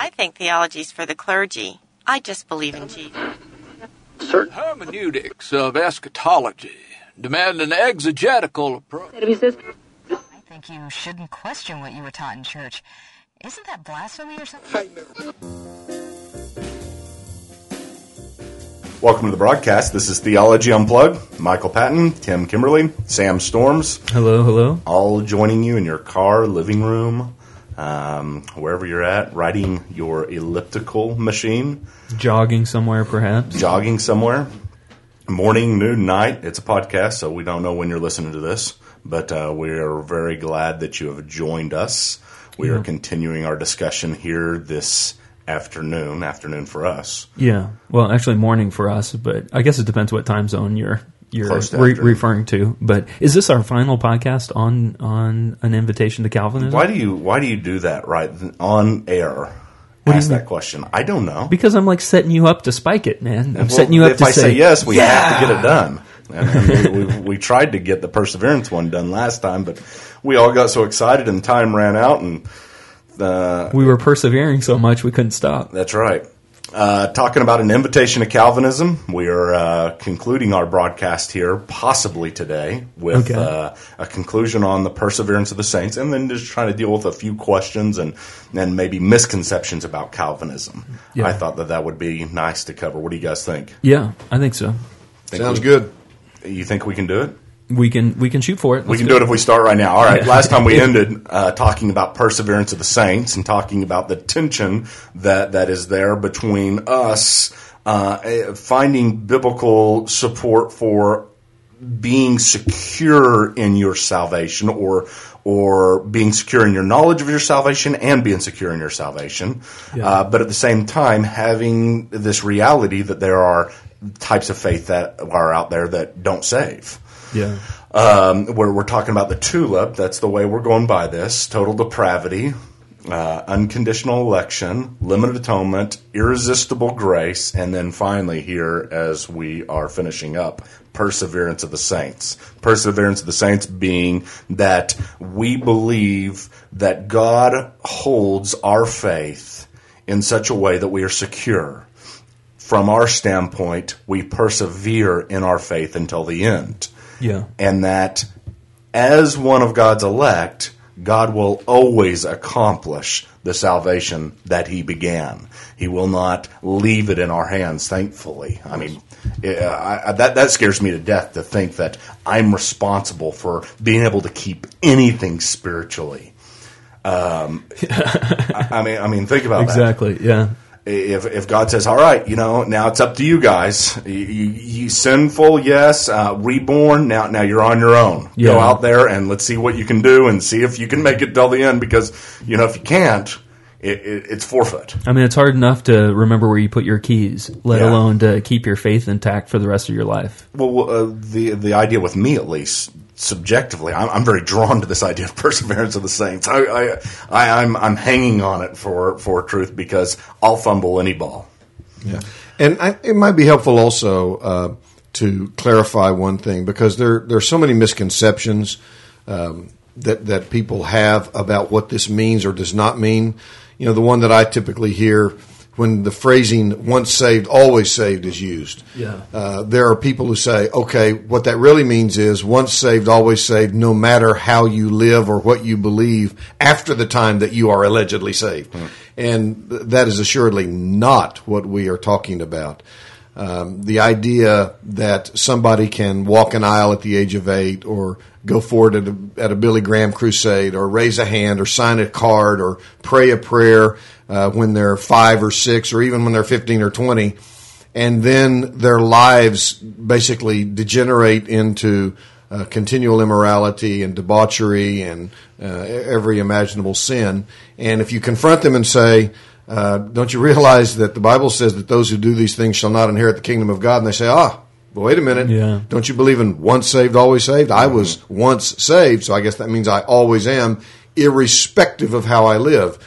I think theology's for the clergy. I just believe in Jesus. Certain hermeneutics of eschatology demand an exegetical approach. I think you shouldn't question what you were taught in church. Isn't that blasphemy or something? Welcome to the broadcast. This is Theology Unplugged. Michael Patton, Tim Kimberly, Sam Storms, Hello, hello. all joining you in your car, living room, um, wherever you're at, riding your elliptical machine, Jogging somewhere, perhaps. jogging somewhere. Morning, noon, night. It's a podcast, so we don't know when you're listening to this, but uh, we are very glad that you have joined us. We are continuing our discussion here this afternoon, afternoon for us. Yeah. Well, actually, morning for us, but I guess it depends what time zone you're you're re- referring to. But is this our final podcast on on an invitation to Calvinism? Why do you why do you do that right on air? you Ask that question. I don't know. Because I'm like setting you up to spike it, man. I'm Well, setting you up to spike. if I say, say, yes, we have to get it done. And we, we, we tried to get the perseverance one done last time, but we all got so excited and time ran out. And uh, We were persevering so much we couldn't stop. that's right. Uh, talking about an invitation to Calvinism, we are uh, concluding our broadcast here, possibly today, with Okay. uh, a conclusion on the perseverance of the saints, and then just trying to deal with a few questions and and maybe misconceptions about Calvinism. Yeah. I thought that that would be nice to cover. What do you guys think? Yeah, I think so. Think Sounds we- good. You think we can do it? We can we can shoot for it. We Let's can do it if we start right now. All right. Last time we ended uh, talking about perseverance of the saints and talking about the tension that that is there between us uh, finding biblical support for being secure in your salvation or or being secure in your knowledge of your salvation and being secure in your salvation uh, but at the same time having this reality that there are types of faith that are out there that don't save Yeah. um, where we're talking about the tulip. That's the way we're going by this. Total depravity, uh, unconditional election, limited atonement, irresistible grace, and then finally here as we are finishing up, perseverance of the saints. Perseverance of the saints being that we believe that God holds our faith in such a way that we are secure from our standpoint, we persevere in our faith until the end. Yeah. And that as one of God's elect, God will always accomplish the salvation that He began. He will not leave it in our hands, thankfully. I mean, I, I, that, that scares me to death to think that I'm responsible for being able to keep anything spiritually. Um, I, I mean, I mean, think about that Exactly. Yeah. If if God says, "All right, you know, now it's up to you guys. You, you, you sinful, yes, uh, reborn. Now, now you're on your own. Go Yeah. out there and let's see what you can do and see if you can make it till the end. Because you know, if you can't, it, it, it's forfeit. I mean, it's hard enough to remember where you put your keys, let Yeah. alone to keep your faith intact for the rest of your life. Well, uh, the the idea with me, at least subjectively, I'm, I'm very drawn to this idea of perseverance of the saints. I, I, I I'm I'm hanging on it for for truth because I'll fumble any ball. Yeah, and I, it might be helpful also uh, to clarify one thing because there there are so many misconceptions um, that that people have about what this means or does not mean. You know, the one that I typically hear when the phrasing "once saved, always saved" is used. Yeah. Uh, there are people who say, okay, what that really means is once saved, always saved, no matter how you live or what you believe after the time that you are allegedly saved. And th- that is assuredly not what we are talking about. Um, the idea that somebody can walk an aisle at the age of eight or go forward at a, at a Billy Graham crusade or raise a hand or sign a card or pray a prayer uh, when they're five or six or even when they're 15 or 20 and then their lives basically degenerate into uh, continual immorality and debauchery and uh, every imaginable sin. And if you confront them and say, uh, "Don't you realize that the Bible says that those who do these things shall not inherit the kingdom of God?" and they say, "Ah." Well, wait a minute. Yeah. Don't you believe in once saved, always saved? I was once saved, so I guess that means I always am, irrespective of how I live.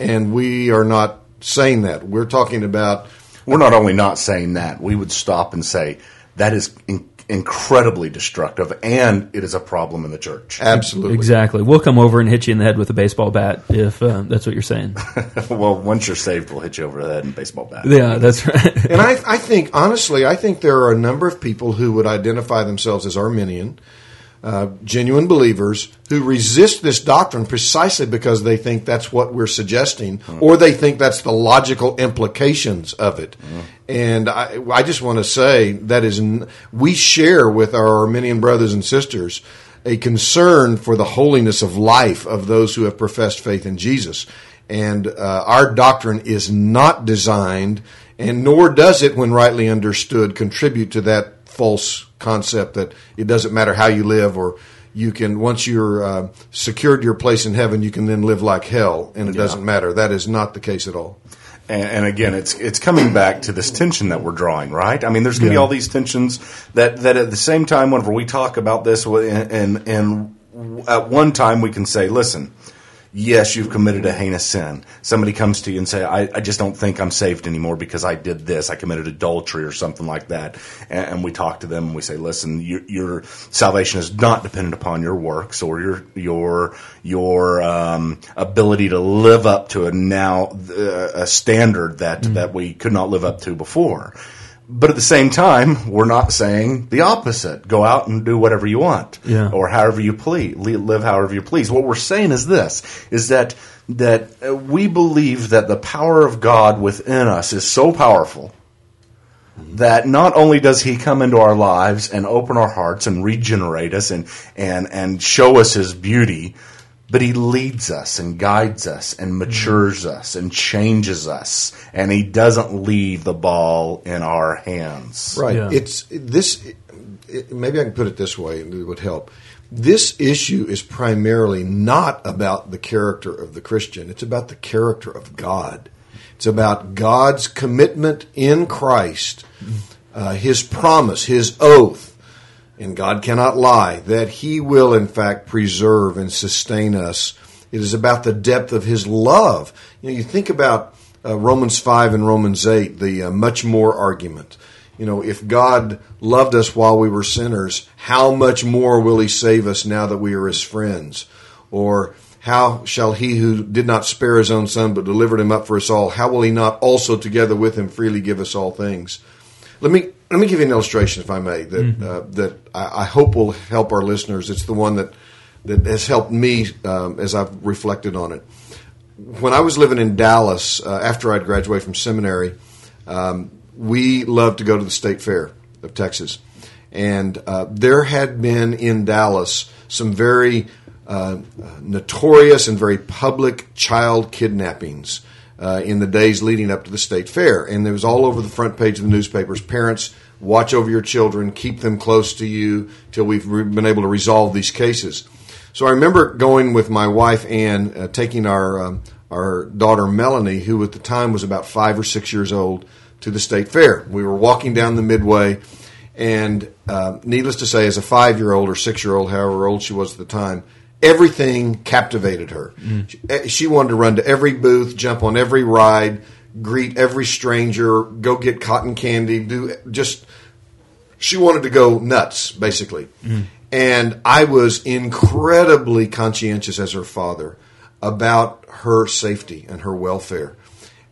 And we are not saying that. We're talking about We're not only not saying that, we would stop and say that is in- incredibly destructive, and it is a problem in the church. Absolutely. Exactly. We'll come over and hit you in the head with a baseball bat if uh, that's what you're saying. well, once you're saved, we'll hit you over the head in a baseball bat. Yeah, that's right. and I, I think, honestly, I think there are a number of people who would identify themselves as Arminian, uh, genuine believers, who resist this doctrine precisely because they think that's what we're suggesting, or they think that's the logical implications of it. And I, I just want to say that is, n- we share with our Arminian brothers and sisters a concern for the holiness of life of those who have professed faith in Jesus. And uh, our doctrine is not designed, and nor does it, when rightly understood, contribute to that false concept that it doesn't matter how you live or you can once you're uh, secured your place in heaven you can then live like hell and it doesn't matter that is not the case at all And, and again, it's it's coming back to this tension that we're drawing, right? I mean, there's going to be all these tensions that that at the same time, whenever we talk about this, and and, and at one time we can say, listen. Yes, you've committed a heinous sin. Somebody comes to you and say, I, I just don't think I'm saved anymore because I did this. I committed adultery or something like that. And, and we talk to them and we say, listen, your, your salvation is not dependent upon your works or your, your, your, um, ability to live up to a now, uh, a standard that, that we could not live up to before. But at the same time, we're not saying the opposite. Go out and do whatever you want, Yeah. or however you please, live however you please. What we're saying is this: is that that uh, we believe that the power of God within us is so powerful that not only does He come into our lives and open our hearts and regenerate us and and and show us His beauty, but He leads us and guides us and matures us and changes us, and He doesn't leave the ball in our hands. Right. Yeah. It's this. It, maybe I can put it this way, and it would help. This issue is primarily not about the character of the Christian. It's about the character of God. It's about God's commitment in Christ, uh, His promise, His oath, and God cannot lie that He will, in fact, preserve and sustain us. It is about the depth of His love. You know, you think about uh, Romans five and Romans eight, the uh, much more argument. You know, if God loved us while we were sinners, how much more will He save us now that we are His friends? Or how shall He who did not spare His own Son but delivered Him up for us all, how will He not also together with Him freely give us all things? Let me let me give you an illustration, if I may, that uh, that I, I hope will help our listeners. It's the one that that has helped me um, as I've reflected on it. When I was living in Dallas uh, after I'd graduated from seminary, um, we loved to go to the state fair of Texas, and uh, there had been in Dallas some very uh, notorious and very public child kidnappings uh, in the days leading up to the state fair. And it was all over the front page of the newspapers. Parents, watch over your children, keep them close to you till we've re- been able to resolve these cases. So I remember going with my wife Ann, uh, taking our um, our daughter Melanie, who at the time was about five or six years old, to the state fair. We were walking down the midway, and uh, needless to say, as a five year old or six year old, however old she was at the time, everything captivated her. She, eh, she wanted to run to every booth, jump on every ride, greet every stranger, go get cotton candy, do just. She wanted to go nuts, basically. And I was incredibly conscientious as her father about her safety and her welfare.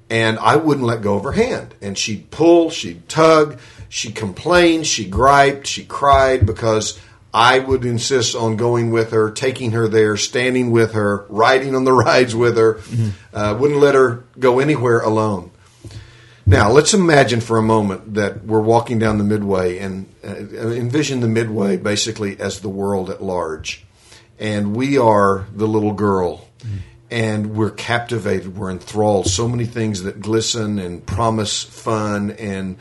And I wouldn't let go of her hand. And she'd pull, she'd tug, she complained, she griped, she cried because I would insist on going with her, taking her there, standing with her, riding on the rides with her. Uh, wouldn't let her go anywhere alone. Now, let's imagine for a moment that we're walking down the midway and uh, envision the midway basically as the world at large. And we are the little girl. And we're captivated, we're enthralled. So many things that glisten and promise fun, and,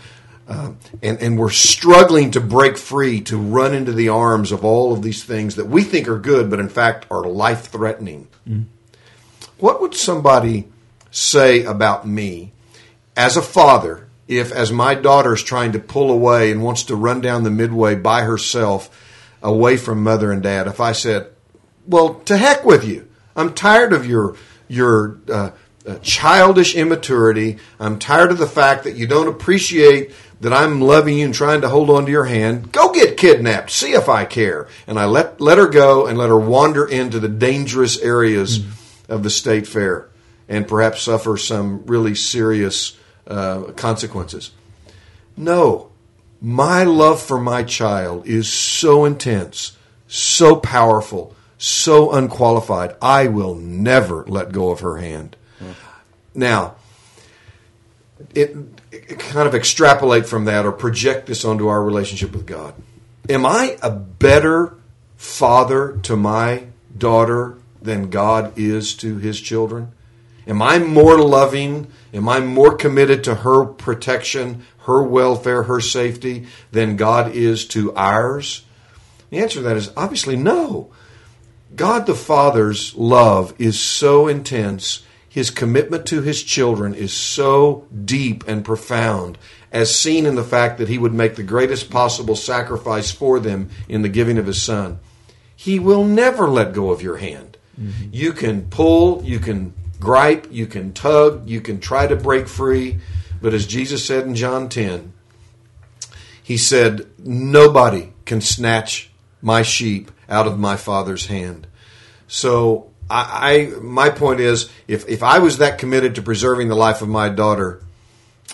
uh, and, and we're struggling to break free, to run into the arms of all of these things that we think are good, but in fact are life threatening. What would somebody say about me as a father, if as my daughter is trying to pull away and wants to run down the midway by herself away from mother and dad, if I said, "Well, to heck with you. I'm tired of your your uh, uh, childish immaturity. I'm tired of the fact that you don't appreciate that I'm loving you and trying to hold on to your hand. Go get kidnapped. See if I care. And I let, let her go and let her wander into the dangerous areas of the state fair and perhaps suffer some really serious uh, consequences. No, my love for my child is so intense, so powerful, so unqualified. I will never let go of her hand. Now, it, it kind of extrapolate from that or project this onto our relationship with God. Am I a better father to my daughter than God is to his children? Am I more loving? Am I more committed to her protection, her welfare, her safety than God is to ours? The answer to that is obviously no. God the Father's love is so intense, his commitment to his children is so deep and profound, as seen in the fact that he would make the greatest possible sacrifice for them in the giving of his Son. He will never let go of your hand. Mm-hmm. You can pull, you can gripe, you can tug, you can try to break free, but as Jesus said in John 10, he said, Nobody can snatch my sheep out of my father's hand. So I, I my point is, if if I was that committed to preserving the life of my daughter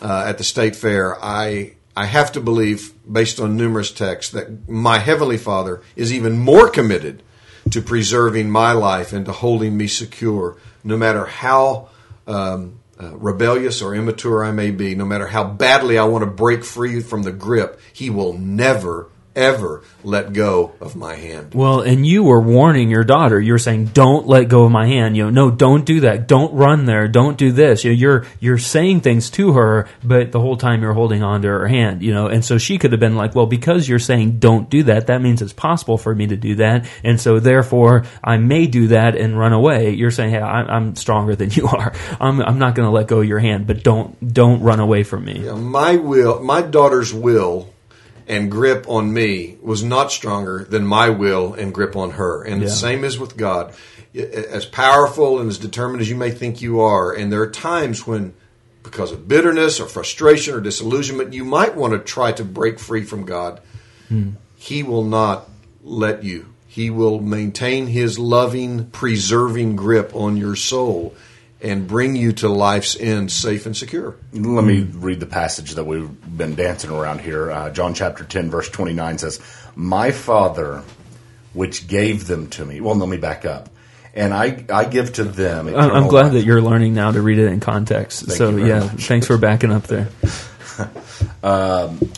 uh, at the state fair, I I have to believe, based on numerous texts, that my heavenly Father is even more committed to preserving my life and to holding me secure, no matter how. Um, uh, rebellious or immature I may be, no matter how badly I want to break free from the grip, he will never ever let go of my hand. Well, and you were warning your daughter. You were saying, "Don't let go of my hand." You know, no, don't do that. Don't run there. Don't do this. You know, you're you're saying things to her, but the whole time you're holding on to her hand. You know, and so she could have been like, "Well, because you're saying don't do that, that means it's possible for me to do that, and so therefore I may do that and run away." You're saying, "Hey, I'm, I'm stronger than you are. I'm I'm not going to let go of your hand, but don't don't run away from me." Yeah, my will, my daughter's will and grip on me was not stronger than my will and grip on her. And yeah. the same is with God. As powerful and as determined as you may think you are, and there are times when, because of bitterness or frustration or disillusionment, you might want to try to break free from God. Hmm. He will not let you. He will maintain his loving, preserving grip on your soul and bring you to life's end safe and secure. Let me read the passage that we've been dancing around here. Uh, John chapter 10, verse 29 says, My Father, which gave them to me. Well, let me back up. And I, I give to them. I'm glad life. that you're learning now to read it in context. Thank so, yeah, much. thanks for backing up there. um,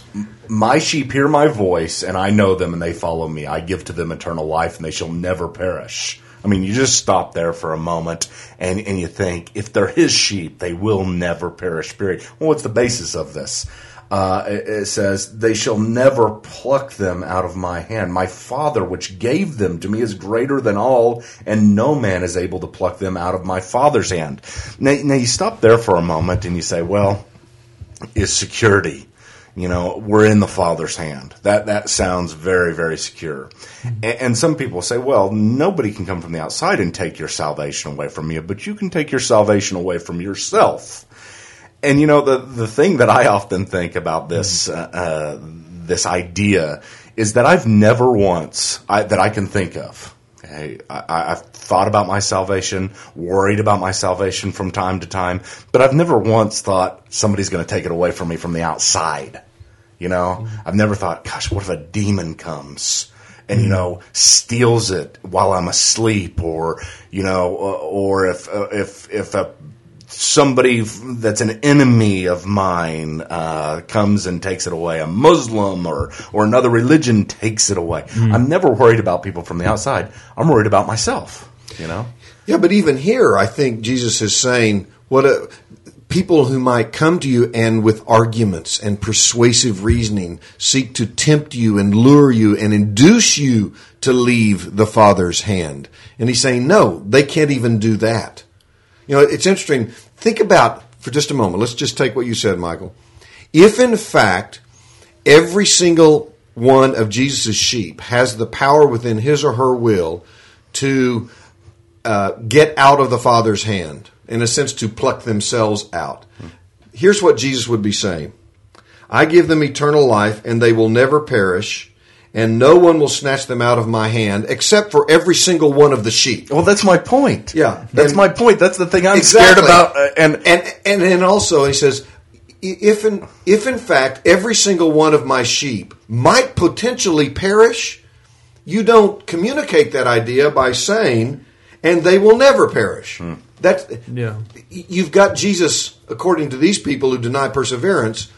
my sheep hear my voice, and I know them, and they follow me. I give to them eternal life, and they shall never perish I mean, you just stop there for a moment and, and you think, if they're his sheep, they will never perish, period. Well, what's the basis of this? Uh, it, it, says, They shall never pluck them out of my hand. My Father, which gave them to me, is greater than all, and no man is able to pluck them out of my Father's hand. Now, now you stop there for a moment and you say, Well, is security you know, we're in the Father's hand. That that sounds very very secure. Mm-hmm. And, and, some people say, well, nobody can come from the outside and take your salvation away from you, but you can take your salvation away from yourself. And you know, the the thing that I often think about this uh, uh, this idea is that I've never once I, that I can think of. Okay, I, I've thought about my salvation, worried about my salvation from time to time, but I've never once thought somebody's going to take it away from me from the outside. You know, mm-hmm. I've never thought, gosh, what if a demon comes and you know steals it while I'm asleep, or you know, or if uh, if if a somebody that's an enemy of mine uh, comes and takes it away, a Muslim or or another religion takes it away. Mm. I'm never worried about people from the outside. I'm worried about myself. You know. Yeah, but even here, I think Jesus is saying what a, people who might come to you and with arguments and persuasive reasoning seek to tempt you and lure you and induce you to leave the Father's hand. And he's saying, no, they can't even do that. You know, it's interesting. Think about for just a moment. Let's just take what you said, Michael. If in fact every single one of Jesus' sheep has the power within his or her will to uh, get out of the Father's hand, in a sense, to pluck themselves out. Here's what Jesus would be saying I give them eternal life, and they will never perish, and no one will snatch them out of my hand except for every single one of the sheep. Well, that's my point. Yeah. that's And- my point. That's the thing I'm Exactly. scared about. uh, and and and and also he says if in if in fact every single one of my sheep might potentially perish you don't communicate that idea by saying and they will never perish that's Yeah. you've got jesus according to these people who deny perseverance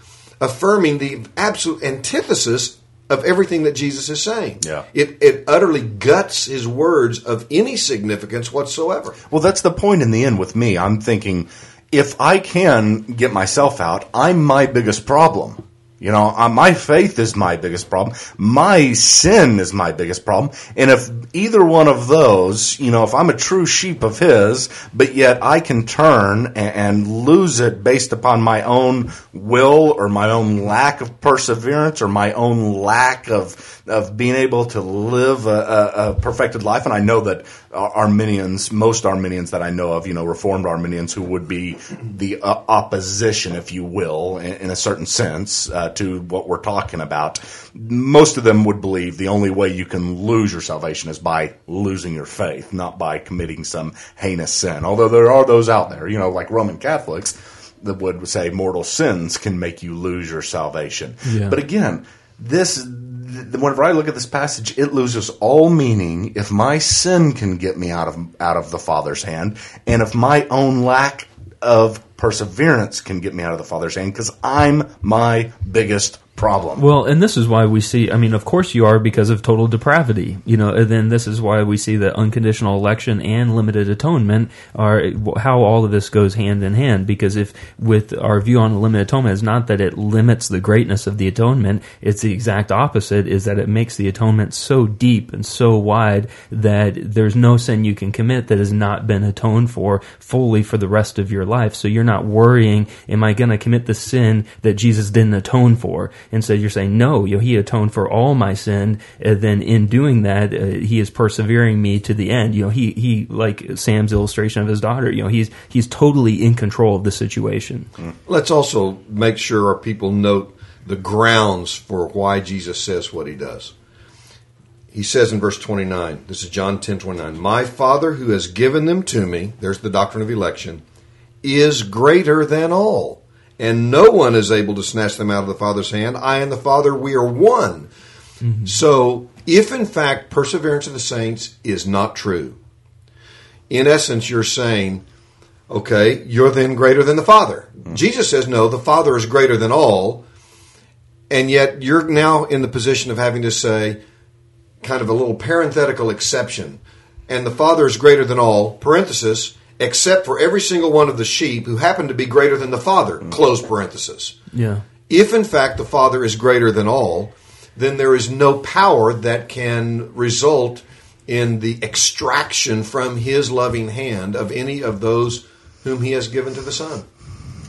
affirming the absolute antithesis of everything that jesus is saying Yeah. it it utterly guts his words of any significance whatsoever Well, that's the point in the end with me. I'm thinking if I can get myself out, I'm my biggest problem. You know, uh, my faith is my biggest problem. My sin is my biggest problem. And if either one of those, you know, if I'm a true sheep of His, but yet I can turn and, and lose it based upon my own will or my own lack of perseverance or my own lack of of being able to live a, a, a perfected life. And I know that Ar- Arminians, most Arminians that I know of, you know, Reformed Arminians who would be the uh, opposition, if you will, in, in a certain sense, uh, to what we're talking about. Most of them would believe the only way you can lose your salvation is by losing your faith, not by committing some heinous sin. Although there are those out there, you know, like Roman Catholics that would say mortal sins can make you lose your salvation. Yeah. But again, this th- whenever I look at this passage, it loses all meaning if my sin can get me out of out of the Father's hand, and if my own lack of perseverance can get me out of the Father's hand, because I'm my biggest problem. Well, and this is why we see. I mean, of course, you are because of total depravity. You know, and then this is why we see that unconditional election and limited atonement are how all of this goes hand in hand. Because if with our view on limited atonement is not that it limits the greatness of the atonement, it's the exact opposite. Is that it makes the atonement so deep and so wide that there's no sin you can commit that has not been atoned for fully for the rest of your life. So you're not worrying, am I going to commit the sin that Jesus didn't atone for? Instead, so you're saying, no, you know, he atoned for all my sin. And then in doing that, uh, he is persevering me to the end. You know, he, he, like Sam's illustration of his daughter, you know, he's, he's totally in control of the situation. Let's also make sure our people note the grounds for why Jesus says what he does. He says in verse 29, this is John 10 29, My Father who has given them to me, there's the doctrine of election, is greater than all, and no one is able to snatch them out of the Father's hand. I and the Father, we are one. Mm-hmm. So, if in fact perseverance of the saints is not true, in essence, you're saying, okay, you're then greater than the Father. Mm-hmm. Jesus says, no, the Father is greater than all. And yet you're now in the position of having to say, kind of a little parenthetical exception. And the Father is greater than all, parenthesis, except for every single one of the sheep who happen to be greater than the Father, mm. close parenthesis. Yeah. If in fact the Father is greater than all, then there is no power that can result in the extraction from his loving hand of any of those whom he has given to the Son.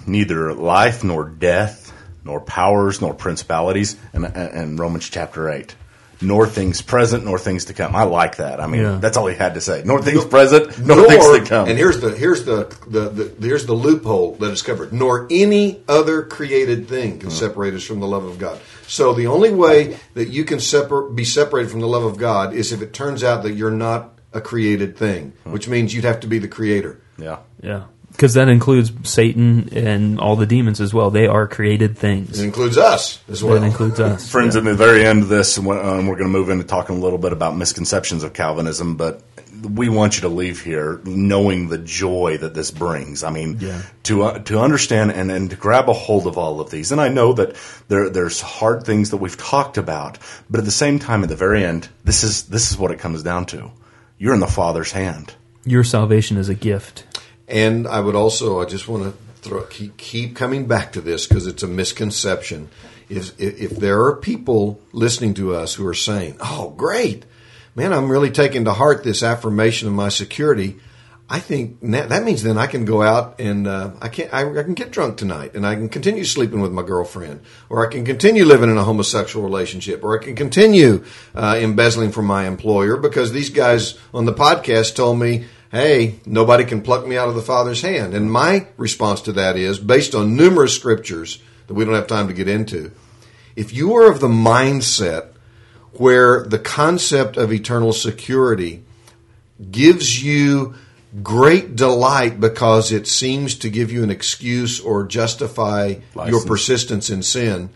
Neither life nor death, nor powers nor principalities, and, and Romans chapter eight. Nor things present, nor things to come. I like that. I mean, Yeah. that's all he had to say. Nor things present, nor, things to come. And here's the here's the, the, the here's the loophole that is covered. Nor any other created thing can hmm. separate us from the love of God. So the only way that you can separ- be separated from the love of God is if it turns out that you're not a created thing, hmm. which means you'd have to be the creator. yeah. Yeah. Because that includes Satan and all the demons as well. They are created things. It includes us as well. That includes us. Friends, in the very end of this, um, we're going to move into talking a little bit about misconceptions of Calvinism, but we want you to leave here knowing the joy that this brings. I mean, Yeah. to uh, to understand and, and to grab a hold of all of these. And I know that there there's hard things that we've talked about, but at the same time, at the very end, this is this is what it comes down to. You're in the Father's hand. Your salvation is a gift. And I would also, I just want to throw, keep, keep coming back to this because it's a misconception. If, if, there are people listening to us who are saying, oh, great, man, I'm really taking to heart this affirmation of my security. I think that means then I can go out and uh, I can I, I can get drunk tonight and I can continue sleeping with my girlfriend or I can continue living in a homosexual relationship or I can continue uh, embezzling from my employer because these guys on the podcast told me hey, nobody can pluck me out of the Father's hand. And my response to that is based on numerous scriptures that we don't have time to get into. If you are of the mindset where the concept of eternal security gives you great delight because it seems to give you an excuse or justify your persistence in sin.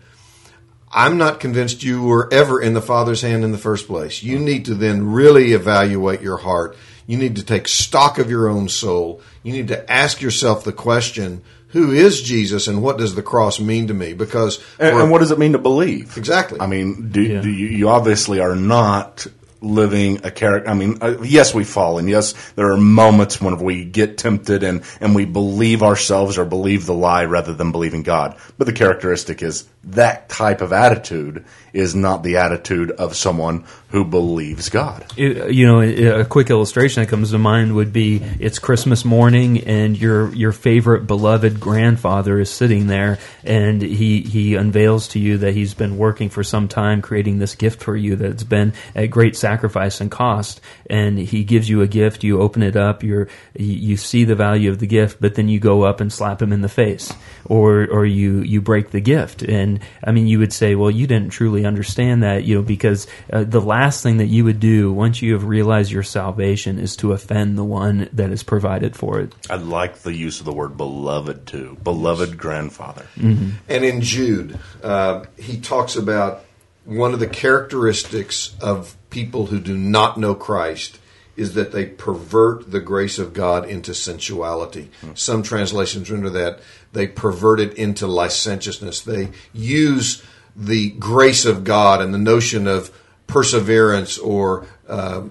I'm not convinced you were ever in the Father's hand in the first place. You need to then really evaluate your heart. You need to take stock of your own soul. You need to ask yourself the question, who is Jesus and what does the cross mean to me? Because And, and what does it mean to believe? Exactly. I mean, do, Yeah. do you, you obviously are not living a character. I mean, uh, yes, we fall, and yes, there are moments when we get tempted and and we believe ourselves or believe the lie rather than believing God. But the characteristic is that type of attitude is not the attitude of someone who believes God. It- you know, a quick illustration that comes to mind would be it's Christmas morning and your your favorite beloved grandfather is sitting there and he he unveils to you that he's been working for some time creating this gift for you that's been at great sacrifice and cost and he gives you a gift you open it up you you see the value of the gift but then you go up and slap him in the face or or you you break the gift and I mean you would say well you didn't truly understand that you know because uh, the last thing that you would do once you have realized your salvation is to offend the one that has provided for it I like the use of the word beloved too. Beloved grandfather. And in Jude, uh, he talks about one of the characteristics of people who do not know Christ is that they pervert the grace of God into sensuality. Some translations render that they pervert it into licentiousness. They use the grace of God and the notion of perseverance or uh,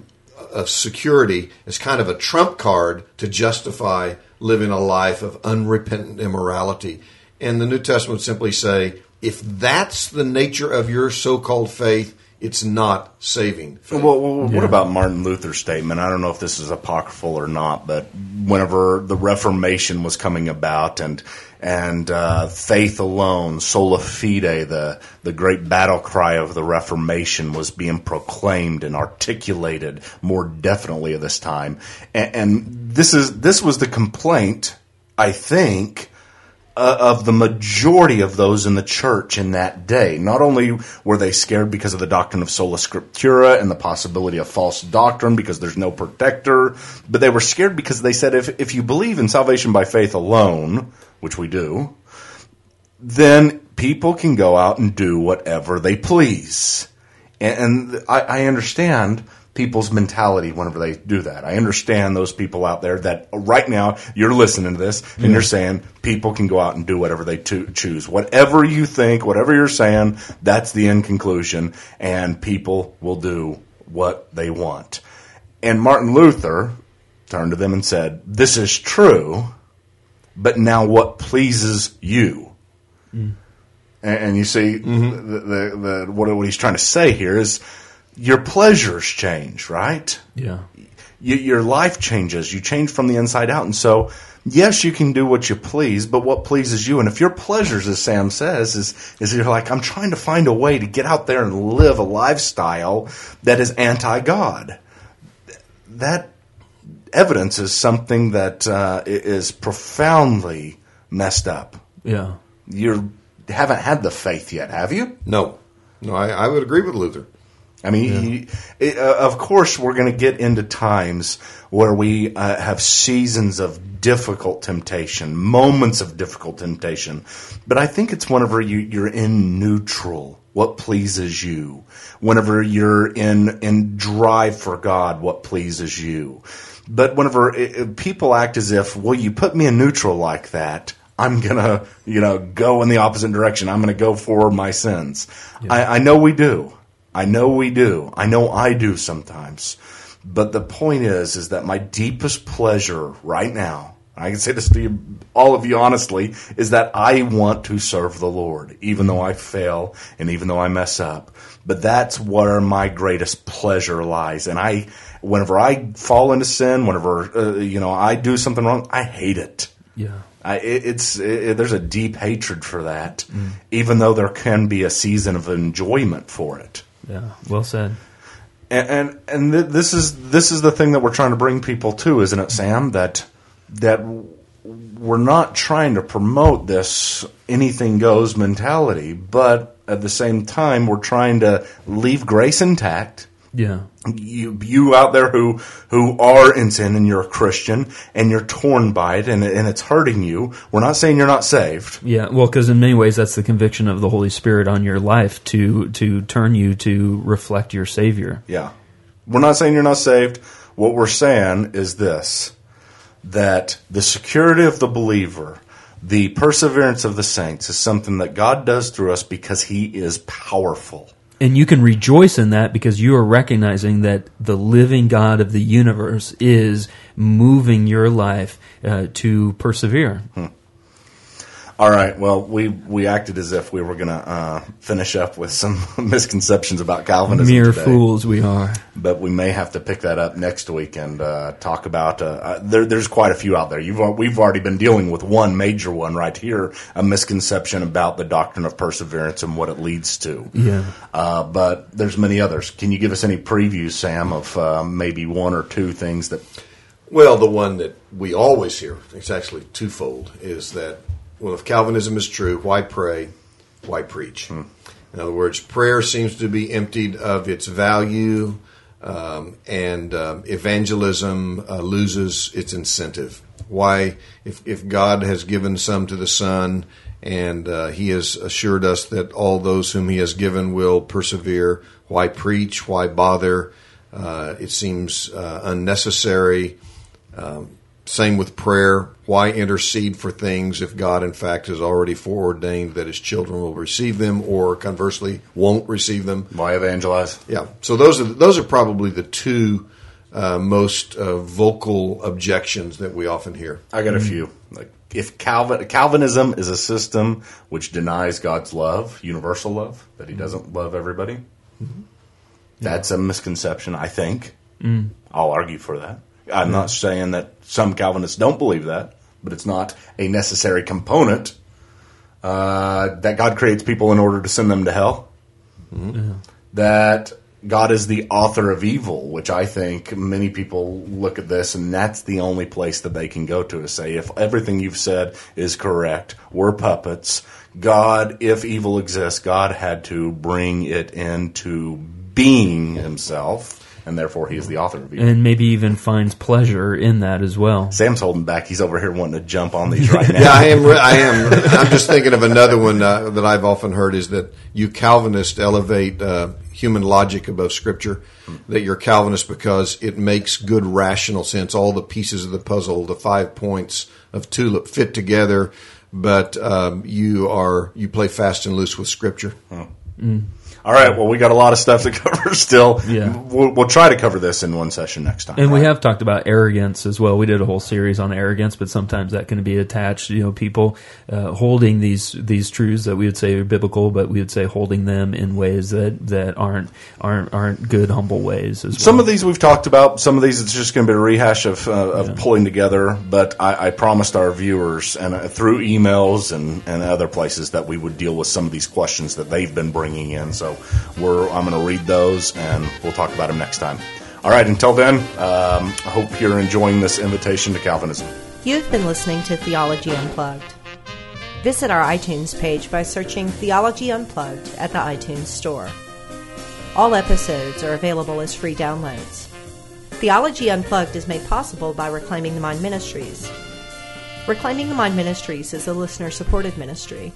security as kind of a trump card to justify living a life of unrepentant immorality. And the New Testament would simply say, if that's the nature of your so-called faith, it's not saving. faith. Well, well what about Martin Luther's statement? I don't know if this is apocryphal or not, but whenever the Reformation was coming about and and uh, faith alone, sola fide, the the great battle cry of the Reformation was being proclaimed and articulated more definitely at this time, and, and this is this was the complaint, I think, uh, of the majority of those in the church in that day. Not only were they scared because of the doctrine of sola scriptura and the possibility of false doctrine because there's no protector, but they were scared because they said if, if you believe in salvation by faith alone, which we do, then people can go out and do whatever they please. And, and I, I understand people's mentality whenever they do that. I understand those people out there that right now you're listening to this and you're saying people can go out and do whatever they to- choose. Whatever you think, whatever you're saying, that's the end conclusion, and people will do what they want. And Martin Luther turned to them and said, This is true, but now what pleases you? Mm. And, and you see, mm-hmm. the, the, the, what, what he's trying to say here is your pleasures change, right? yeah You, your life changes. You change from the inside out. And so, yes, you can do what you please, but what pleases you? And if your pleasures, as Sam says, is, is you're like, I'm trying to find a way to get out there and live a lifestyle that is anti God. That evidence is something that uh, is profoundly messed up. yeah You haven't had the faith yet, have you? no, no, I, I would agree with Luther. I mean, he- it, uh, of course, we're going to get into times where we uh, have seasons of difficult temptation, moments of difficult temptation. But I think it's whenever you, you're in neutral, what pleases you. Whenever you're in in drive for God, what pleases you. But whenever it, people act as if, well, you put me in neutral like that, I'm gonna, you know, go in the opposite direction. I'm gonna go for my sins. I, I know we do. I know we do. I know I do sometimes. But the point is, is that my deepest pleasure right now, I can say this to you, all of you honestly, is that I want to serve the Lord, even though I fail and even though I mess up. But that's where my greatest pleasure lies. And I, whenever I fall into sin, whenever, uh, you know, I do something wrong, I hate it. yeah I, it, it's it, there's a deep hatred for that, even though there can be a season of enjoyment for it. Yeah well said And and, and th- this is this is the thing that we're trying to bring people to, isn't it, Sam? That that we're not trying to promote this anything goes mentality, but at the same time, we're trying to leave grace intact. Yeah. You, you out there who who are in sin and you're a Christian and you're torn by it and and it's hurting you. We're not saying you're not saved. Yeah, well, because in many ways that's the conviction of the Holy Spirit on your life to to turn you to reflect your Savior. Yeah, we're not saying you're not saved. What we're saying is this: that the security of the believer, the perseverance of the saints, is something that God does through us because He is powerful. And you can rejoice in that because you are recognizing that the living God of the universe is moving your life uh, to persevere. All right. Well, we we acted as if we were going to uh, finish up with some misconceptions about Calvinism Mere today, fools we are. But we may have to pick that up next week and uh, talk about. Uh, uh, there, there's quite a few out there. You've we've already been dealing with one major one right here, a misconception about the doctrine of perseverance and what it leads to. Yeah. Uh, but there's many others. Can you give us any previews, Sam, of uh, maybe one or two things that? Well, the one that we always hear, it's actually twofold, is that, well, if Calvinism is true, why pray? Why preach? In other words, prayer seems to be emptied of its value, um, and um, evangelism uh, loses its incentive. Why, if, if God has given some to the Son, and uh, He has assured us that all those whom He has given will persevere, why preach? Why bother? Uh, it seems uh, unnecessary. Um, same with prayer. Why intercede for things if God, in fact, has already foreordained that His children will receive them, or conversely, won't receive them? Why evangelize? Yeah. So those are those are probably the two uh, most uh, vocal objections that we often hear. I got a few. Like if Calvin Calvinism is a system which denies God's love, universal love, that He doesn't love everybody, that's a misconception. I think. I'll argue for that. I'm not saying that some Calvinists don't believe that, but it's not a necessary component uh, that God creates people in order to send them to hell. That God is the author of evil, which I think many people look at this and that's the only place that they can go to to say, if everything you've said is correct, we're puppets. God, if evil exists, God had to bring it into being himself, and therefore he is the author of evil. And maybe even finds pleasure in that as well. Sam's holding back. He's over here wanting to jump on these right now. Yeah, I am. I am. I'm just thinking of another one uh, that I've often heard is that you Calvinists elevate uh, human logic above Scripture. That you're Calvinist because it makes good rational sense. All the pieces of the puzzle, the five points of tulip, fit together. But um, you are you play fast and loose with Scripture. All right. Well, we got a lot of stuff to cover still. Yeah. We'll, we'll try to cover this in one session next time. And we have talked about arrogance as well. We did a whole series on arrogance, but sometimes that can be attached. You know, people uh, holding these these truths that we would say are biblical, but we would say holding them in ways that, that aren't aren't aren't good, humble ways. As Some well. of these we've talked about. Some of these it's just going to be a rehash of, uh, of pulling together. But I, I promised our viewers and uh, through emails and, and other places that we would deal with some of these questions that they've been bringing in. So I'm going to read those and we'll talk about them next time. All right. Until then, um, I hope you're enjoying this invitation to Calvinism. You've been listening to Theology Unplugged. Visit our iTunes page by searching Theology Unplugged at the iTunes Store. All episodes are available as free downloads. Theology Unplugged is made possible by Reclaiming the Mind Ministries. Reclaiming the Mind Ministries is a listener supported ministry.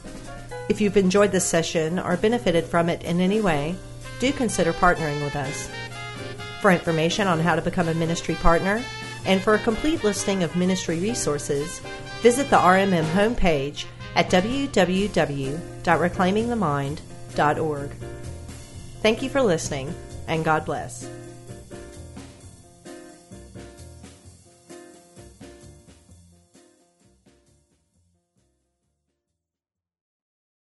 If you've enjoyed this session or benefited from it in any way, do consider partnering with us. For information on how to become a ministry partner and for a complete listing of ministry resources, visit the RMM homepage at www.reclaimingthemind.org. Thank you for listening, and God bless.